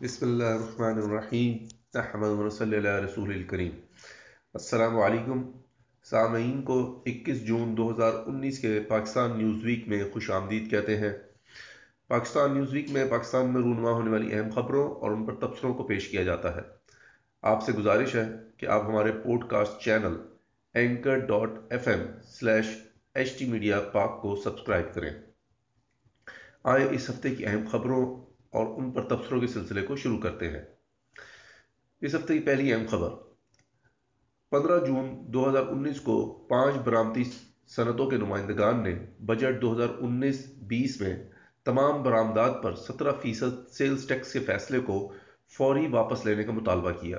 بسم اللہ الرحمن الرحیم، نحمد صلی اللہ رسول الکریم۔ السلام علیکم۔ سامعین کو اکیس جون دو ہزار انیس کے پاکستان نیوز ویک میں خوش آمدید کہتے ہیں۔ پاکستان نیوز ویک میں پاکستان میں رونما ہونے والی اہم خبروں اور ان پر تبصروں کو پیش کیا جاتا ہے۔ آپ سے گزارش ہے کہ آپ ہمارے podcast channel anchor dot F M slash H T media Pak کو سبسکرائب کریں۔ آئے اس ہفتے کی اہم خبروں اور ان پر تبصروں کے سلسلے کو شروع کرتے ہیں۔ اس ہفتے کی پہلی اہم خبر، پندرہ جون دو ہزار انیس کو پانچ برامتی صنعتوں کے نمائندگان نے بجٹ دو ہزار انیس بیس میں تمام برآمدات پر سترہ فیصد سیلز ٹیکس کے فیصلے کو فوری واپس لینے کا مطالبہ کیا۔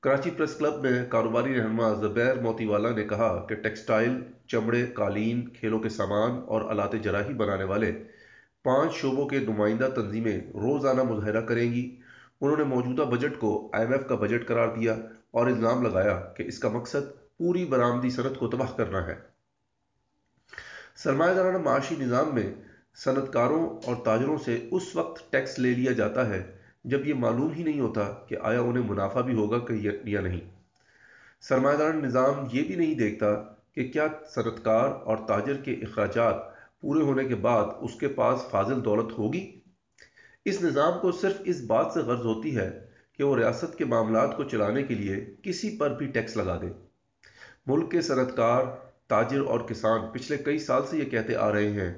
کراچی پریس کلب میں کاروباری رہنما زبیر موتی والا نے کہا کہ ٹیکسٹائل، چمڑے، قالین، کھیلوں کے سامان اور آلات جراحی بنانے والے پانچ شعبوں کے نمائندہ تنظیمیں روزانہ مظاہرہ کریں گی۔ انہوں نے موجودہ بجٹ کو آئی ایم ایف کا بجٹ قرار دیا اور الزام لگایا کہ اس کا مقصد پوری برآمدی صنعت کو تباہ کرنا ہے۔ سرمایہ دارانہ معاشی نظام میں صنعت کاروں اور تاجروں سے اس وقت ٹیکس لے لیا جاتا ہے جب یہ معلوم ہی نہیں ہوتا کہ آیا انہیں منافع بھی ہوگا یا نہیں۔ سرمایہ دارانہ نظام یہ بھی نہیں دیکھتا کہ کیا صنعت کار اور تاجر کے اخراجات پورے ہونے کے بعد اس کے پاس فاضل دولت ہوگی؟ اس نظام کو صرف اس بات سے غرض ہوتی ہے کہ وہ ریاست کے معاملات کو چلانے کے لیے کسی پر بھی ٹیکس لگا دے۔ ملک کے صنعت کار تاجر اور کسان پچھلے کئی سال سے یہ کہتے آ رہے ہیں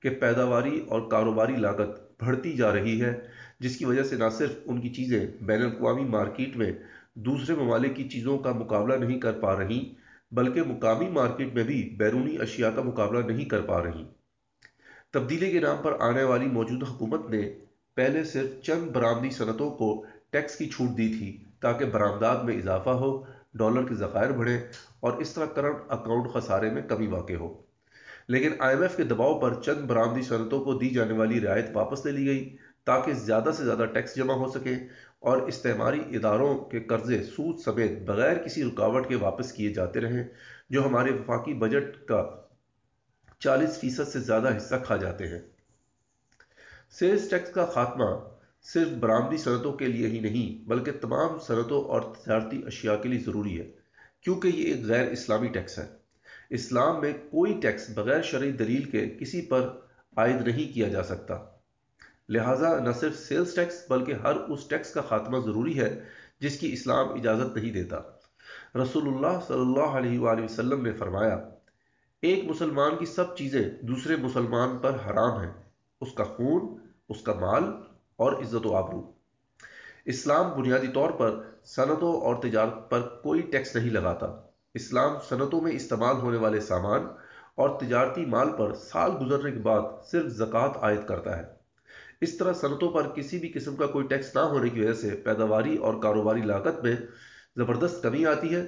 کہ پیداواری اور کاروباری لاگت بڑھتی جا رہی ہے، جس کی وجہ سے نہ صرف ان کی چیزیں بین الاقوامی مارکیٹ میں دوسرے ممالک کی چیزوں کا مقابلہ نہیں کر پا رہی بلکہ مقامی مارکیٹ میں بھی بیرونی اشیاء کا مقابلہ نہیں کر پا رہی تبدیلی کے نام پر آنے والی موجودہ حکومت نے پہلے صرف چند برآمدی صنعتوں کو ٹیکس کی چھوٹ دی تھی تاکہ برآمدات میں اضافہ ہو، ڈالر کے ذخائر بڑھیں اور اس طرح کرنٹ اکاؤنٹ خسارے میں کمی واقع ہو۔ لیکن آئی ایم ایف کے دباؤ پر چند برآمدی صنعتوں کو دی جانے والی رعایت واپس لے لی گئی تاکہ زیادہ سے زیادہ ٹیکس جمع ہو سکے اور استعماری اداروں کے قرضے سود سمیت بغیر کسی رکاوٹ کے واپس کیے جاتے رہیں، جو ہمارے وفاقی بجٹ کا چالیس فیصد سے زیادہ حصہ کھا جاتے ہیں۔ سیلز ٹیکس کا خاتمہ صرف برآمدی صنعتوں کے لیے ہی نہیں، بلکہ تمام صنعتوں اور تجارتی اشیاء کے لیے ضروری ہے، کیونکہ یہ ایک غیر اسلامی ٹیکس ہے۔ اسلام میں کوئی ٹیکس بغیر شرعی دلیل کے کسی پر عائد نہیں کیا جا سکتا۔ لہٰذا نہ صرف سیلز ٹیکس، بلکہ ہر اس ٹیکس کا خاتمہ ضروری ہے جس کی اسلام اجازت نہیں دیتا۔ رسول اللہ صلی اللہ علیہ وآلہ وسلم نے فرمایا ایک مسلمان کی سب چیزیں دوسرے مسلمان پر حرام ہیں۔ اس کا خون، اس کا مال اور عزت و آبرو۔ اسلام بنیادی طور پر صنعتوں اور تجارت پر کوئی ٹیکس نہیں لگاتا۔ اسلام صنعتوں میں استعمال ہونے والے سامان اور تجارتی مال پر سال گزرنے کے بعد صرف زکوٰۃ عائد کرتا ہے۔ اس طرح صنعتوں پر کسی بھی قسم کا کوئی ٹیکس نہ ہونے کی وجہ سے پیداواری اور کاروباری لاگت میں زبردست کمی آتی ہے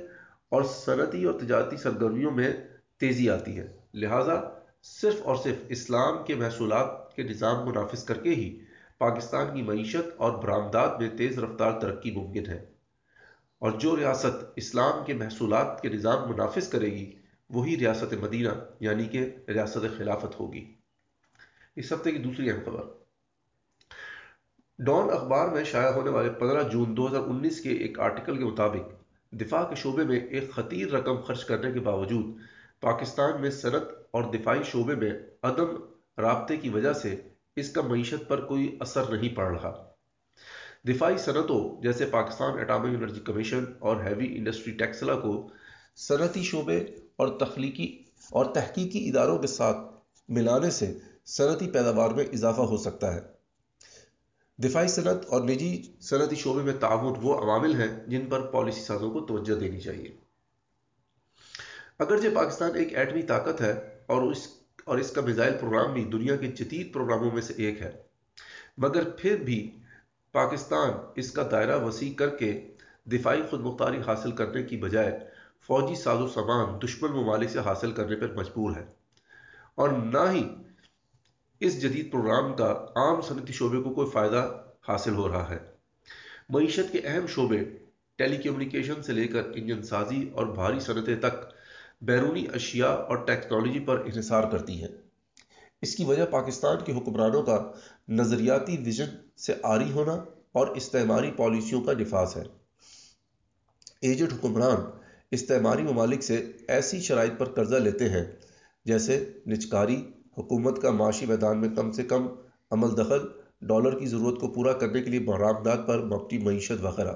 اور صنعتی اور تجارتی سرگرمیوں میں تیزی آتی ہے۔ لہٰذا صرف اور صرف اسلام کے محصولات کے نظام کو نافذ کر کے ہی پاکستان کی معیشت اور برآمدات میں تیز رفتار ترقی ممکن ہے۔ اور جو ریاست اسلام کے محصولات کے نظام کو نافذ کرے گی، وہی ریاست مدینہ یعنی کہ ریاست خلافت ہوگی۔ اس ہفتے کی دوسری اہم خبر۔ ڈان اخبار میں شائع ہونے والے پندرہ جون دو ہزار انیس کے ایک آرٹیکل کے مطابق دفاع کے شعبے میں ایک خطیر رقم خرچ کرنے کے باوجود پاکستان میں صنعت اور دفاعی شعبے میں عدم رابطے کی وجہ سے اس کا معیشت پر کوئی اثر نہیں پڑ رہا۔ دفاعی صنعتوں جیسے پاکستان اٹامک انرجی کمیشن اور ہیوی انڈسٹری ٹیکسلا کو صنعتی شعبے اور تخلیقی اور تحقیقی اداروں کے ساتھ ملانے سے صنعتی پیداوار میں اضافہ ہو سکتا ہے۔ دفاعی صنعت اور نجی صنعتی شعبے میں تعاون وہ عوامل ہیں جن پر پالیسی سازوں کو توجہ دینی چاہیے۔ اگرچہ پاکستان ایک ایٹمی طاقت ہے اور اس اور اس کا میزائل پروگرام بھی دنیا کے جدید پروگراموں میں سے ایک ہے، مگر پھر بھی پاکستان اس کا دائرہ وسیع کر کے دفاعی خود مختاری حاصل کرنے کی بجائے فوجی ساز و سامان، دشمن ممالک سے حاصل کرنے پر مجبور ہے۔ اور نہ ہی اس جدید پروگرام کا عام صنعتی شعبے کو کوئی فائدہ حاصل ہو رہا ہے۔ معیشت کے اہم شعبے ٹیلی کمیونیکیشن سے لے کر انجن سازی اور بھاری صنعتیں تک بیرونی اشیاء اور ٹیکنالوجی پر انحصار کرتی ہے اس کی وجہ پاکستان کے حکمرانوں کا نظریاتی ویژن سے آری ہونا اور استعماری پالیسیوں کا نفاذ ہے۔ ایجنٹ حکمران استعماری ممالک سے ایسی شرائط پر قرضہ لیتے ہیں، جیسے نچکاری، حکومت کا معاشی میدان میں کم سے کم عمل دخل، ڈالر کی ضرورت کو پورا کرنے کے لیے برآمدات پر مبنی معیشت وغیرہ۔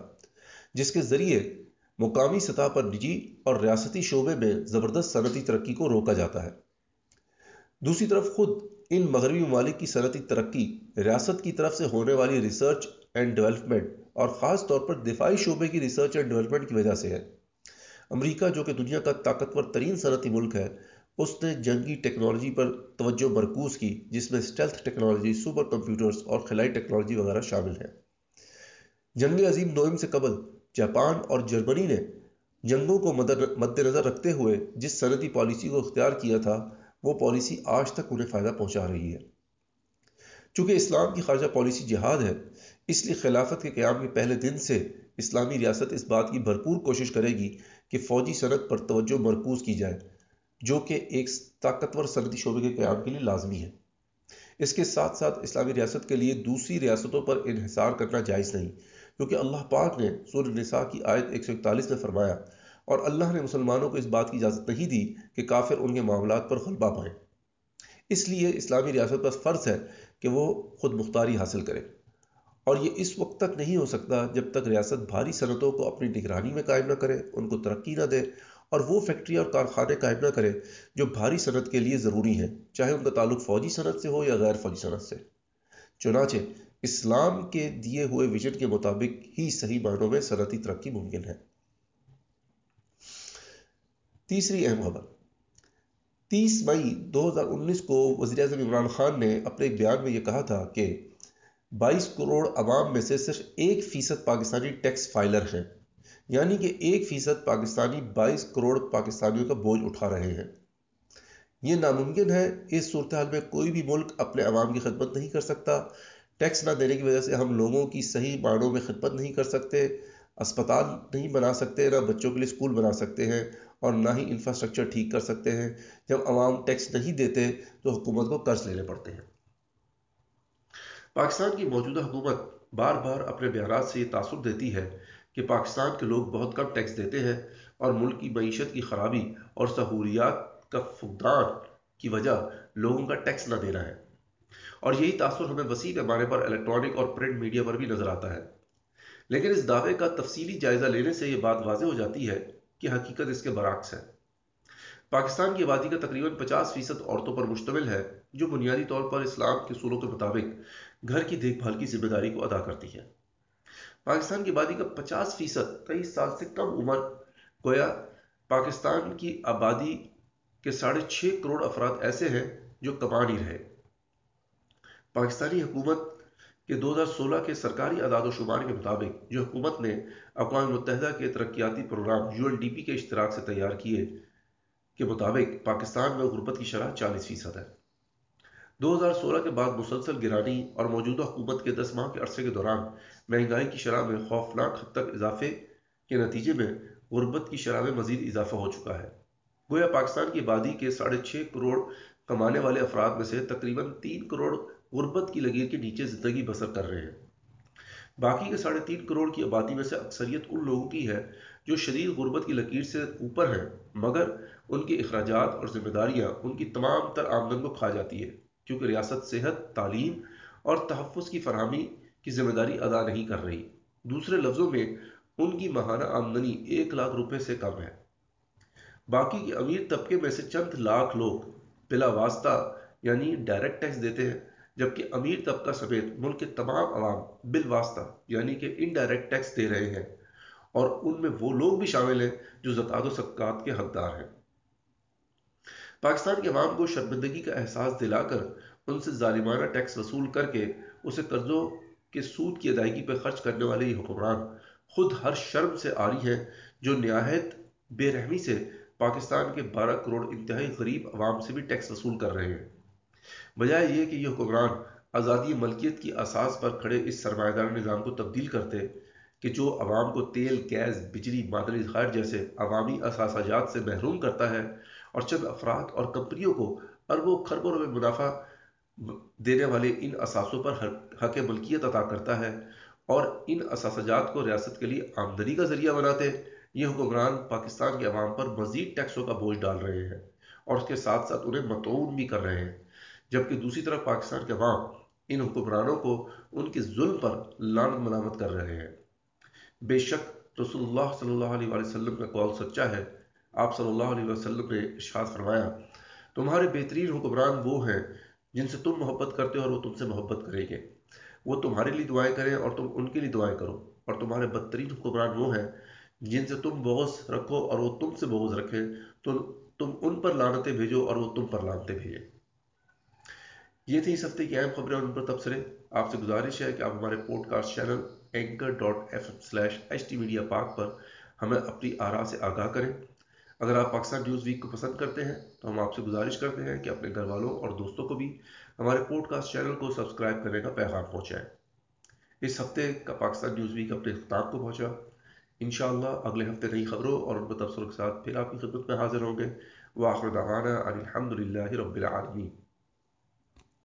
جس کے ذریعے مقامی سطح پر نجی اور ریاستی شعبے میں زبردست صنعتی ترقی کو روکا جاتا ہے۔ دوسری طرف خود ان مغربی ممالک کی صنعتی ترقی ریاست کی طرف سے ہونے والی ریسرچ اینڈ ڈیولپمنٹ اور خاص طور پر دفاعی شعبے کی ریسرچ اینڈ ڈیولپمنٹ کی وجہ سے ہے۔ امریکہ، جو کہ دنیا کا طاقتور ترین صنعتی ملک ہے، اس نے جنگی ٹیکنالوجی پر توجہ مرکوز کی، جس میں اسٹیلتھ ٹیکنالوجی سپر کمپیوٹرز اور خلائی ٹیکنالوجی وغیرہ شامل ہے جنگ عظیم دوئم سے قبل جاپان اور جرمنی نے جنگوں کو مد نظر رکھتے ہوئے جس صنعتی پالیسی کو اختیار کیا تھا، وہ پالیسی آج تک انہیں فائدہ پہنچا رہی ہے۔ چونکہ اسلام کی خارجہ پالیسی جہاد ہے، اس لیے خلافت کے قیام کے پہلے دن سے اسلامی ریاست اس بات کی بھرپور کوشش کرے گی کہ فوجی صنعت پر توجہ مرکوز کی جائے، جو کہ ایک طاقتور صنعتی شعبے کے قیام کے لیے لازمی ہے۔ اس کے ساتھ ساتھ اسلامی ریاست کے لیے دوسری ریاستوں پر انحصار کرنا جائز نہیں۔ کیونکہ اللہ پاک نے سور النساء کی آیت 141 میں فرمایا، اور اللہ نے مسلمانوں کو اس بات کی اجازت نہیں دی کہ کافر ان کے معاملات پر غلبہ پائیں۔ اس لیے اسلامی ریاست پر فرض ہے کہ وہ خود مختاری حاصل کرے اور یہ اس وقت تک نہیں ہو سکتا جب تک ریاست بھاری صنعتوں کو اپنی نگرانی میں قائم نہ کرے، ان کو ترقی نہ دے، اور وہ فیکٹری اور کارخانے قائم نہ کرے جو بھاری صنعت کے لیے ضروری ہیں، چاہے ان کا تعلق فوجی صنعت سے ہو یا غیر فوجی صنعت سے۔ چنانچہ اسلام کے دیے ہوئے ویژن کے مطابق ہی صحیح معنوں میں صنعتی ترقی ممکن ہے۔ تیسری اہم خبر، تیس مئی دو ہزار انیس کو وزیر اعظم عمران خان نے اپنے ایک بیان میں یہ کہا تھا کہ بائیس کروڑ عوام میں سے صرف ایک فیصد پاکستانی ٹیکس فائلر ہیں یعنی کہ ایک فیصد پاکستانی بائیس کروڑ پاکستانیوں کا بوجھ اٹھا رہے ہیں۔ یہ ناممکن ہے، اس صورتحال میں کوئی بھی ملک اپنے عوام کی خدمت نہیں کر سکتا ٹیکس نہ دینے کی وجہ سے ہم لوگوں کی صحیح معنوں میں خدمت نہیں کر سکتے، اسپتال نہیں بنا سکتے، نہ بچوں کے لیے اسکول بنا سکتے ہیں اور نہ ہی انفراسٹرکچر ٹھیک کر سکتے ہیں۔ جب عوام ٹیکس نہیں دیتے تو حکومت کو قرض لینے پڑتے ہیں۔ پاکستان کی موجودہ حکومت بار بار اپنے بیانات سے یہ تاثر دیتی ہے کہ پاکستان کے لوگ بہت کم ٹیکس دیتے ہیں اور ملک کی معیشت کی خرابی اور سہولیات کا فقدان کی وجہ لوگوں کا ٹیکس نہ دینا ہے۔ اور یہی تاثر ہمیں وسیع پیمانے پر الیکٹرانک اور پرنٹ میڈیا پر بھی نظر آتا ہے۔ لیکن اس دعوے کا تفصیلی جائزہ لینے سے یہ بات واضح ہو جاتی ہے کہ حقیقت اس کے برعکس ہے۔ پاکستان کی آبادی کا تقریباً پچاس فیصد عورتوں پر مشتمل ہے، جو بنیادی طور پر اسلام کے اصولوں کے مطابق گھر کی دیکھ بھال کی ذمہ داری کو ادا کرتی ہے پاکستان کی آبادی کا پچاس فیصد تیئیس سال سے کم عمر گویا پاکستان کی آبادی کے ساڑھے چھ کروڑ افراد ایسے ہیں جو کما نہیں رہے۔ پاکستانی حکومت کے دو ہزار سولہ کے سرکاری اعداد و شمار کے مطابق جو حکومت نے اقوام متحدہ کے ترقیاتی programme U N D P کے اشتراک سے تیار کیے کے مطابق پاکستان میں غربت کی شرح چالیس فیصد ہے۔ دو ہزار سولہ کے بعد مسلسل گرانی اور موجودہ حکومت کے دس ماہ کے عرصے کے دوران مہنگائی کی شرح میں خوفناک حد تک اضافے کے نتیجے میں غربت کی شرح میں مزید اضافہ ہو چکا ہے۔ گویا پاکستان کی آبادی کے ساڑھے چھ کروڑ کمانے والے افراد میں سے تقریباً تین کروڑ غربت کی لگیر کے نیچے زندگی بسر کر رہے ہیں۔ باقی کے ساڑھے تین کروڑ کی آبادی میں سے اکثریت ان لوگوں کی ہے جو شدید غربت کی لکیر سے اوپر ہیں، مگر ان کے اخراجات اور ذمہ داریاں ان کی تمام تر آمدن کو کھا جاتی ہے کیونکہ ریاست، صحت، تعلیم اور تحفظ کی فراہمی کی ذمہ داری ادا نہیں کر رہی۔ دوسرے لفظوں میں، ان کی ماہانہ آمدنی ایک لاکھ روپے سے کم ہے۔ باقی کے امیر طبقے میں سے چند لاکھ لوگ بلا واسطہ یعنی ڈائریکٹ ٹیکس دیتے ہیں۔ جبکہ امیر طبقہ سمیت ملک کے تمام عوام بال واسطہ یعنی کہ انڈائریکٹ ٹیکس دے رہے ہیں اور ان میں وہ لوگ بھی شامل ہیں جو زکات و سکات کے حقدار ہیں۔ پاکستان کے عوام کو شرمندگی کا احساس دلا کر ان سے ظالمانہ ٹیکس وصول کر کے اسے قرضوں کے سود کی ادائیگی پر خرچ کرنے والے یہ حکمران خود ہر شرم سے آری ہیں جو نہایت بے رحمی سے پاکستان کے بارہ کروڑ انتہائی غریب عوام سے بھی ٹیکس وصول کر رہے ہیں۔ بجائے یہ کہ یہ حکمران آزادی ملکیت کی اساس پر کھڑے اس سرمایہ دار نظام کو تبدیل کرتے کہ جو عوام کو تیل، گیس، بجلی، معدنی ذخائر جیسے عوامی اثاثاجات سے محروم کرتا ہے اور چند افراد اور کمپنیوں کو اربوں خربوں منافع دینے والے ان اثاثوں پر حق ملکیت عطا کرتا ہے اور ان اثاثجات کو ریاست کے لیے آمدنی کا ذریعہ بناتے یہ حکمران پاکستان کے عوام پر مزید ٹیکسوں کا بوجھ ڈال رہے ہیں اور اس کے ساتھ ساتھ انہیں متعون بھی کر رہے ہیں۔ جبکہ دوسری طرف پاکستان کے عوام ان حکمرانوں کو ان کے ظلم پر لانت ملامت کر رہے ہیں۔ بے شک رسول اللہ صلی اللہ علیہ وسلم کا قول سچا ہے۔ آپ صلی اللہ علیہ وسلم نے اشخاص فرمایا، تمہارے بہترین حکمران وہ ہیں جن سے تم محبت کرتے ہو اور وہ تم سے محبت کریں گے۔ وہ تمہارے لیے دعائیں کریں اور تم ان کے لیے دعائیں کرو۔ اور تمہارے بدترین حکمران وہ ہیں جن سے تم بغض رکھو اور وہ تم سے بغض رکھیں۔ تو تم ان پر لانتیں بھیجو اور وہ تم پر لانتیں بھیجیں۔ یہ تھی اس ہفتے کی اہم خبریں اور ان پر تبصرے۔ آپ سے گزارش ہے کہ آپ ہمارے podcast channel anchor dot F M slash H T media Pak پر ہمیں اپنی آراء سے آگاہ کریں۔ اگر آپ پاکستان نیوز ویک کو پسند کرتے ہیں تو ہم آپ سے گزارش کرتے ہیں کہ اپنے گھر والوں اور دوستوں کو بھی ہمارے پوڈ کاسٹ چینل کو سبسکرائب کرنے کا پیغام پہنچائیں۔ اس ہفتے کا پاکستان نیوز ویک اپنے اختتام کو پہنچا۔ انشاءاللہ اگلے ہفتے نئی خبروں اور ان پر تبصروں کے ساتھ پھر آپ کی خدمت میں حاضر ہوں گے۔ وآخر دعوانا الحمد للہ رب العالمین۔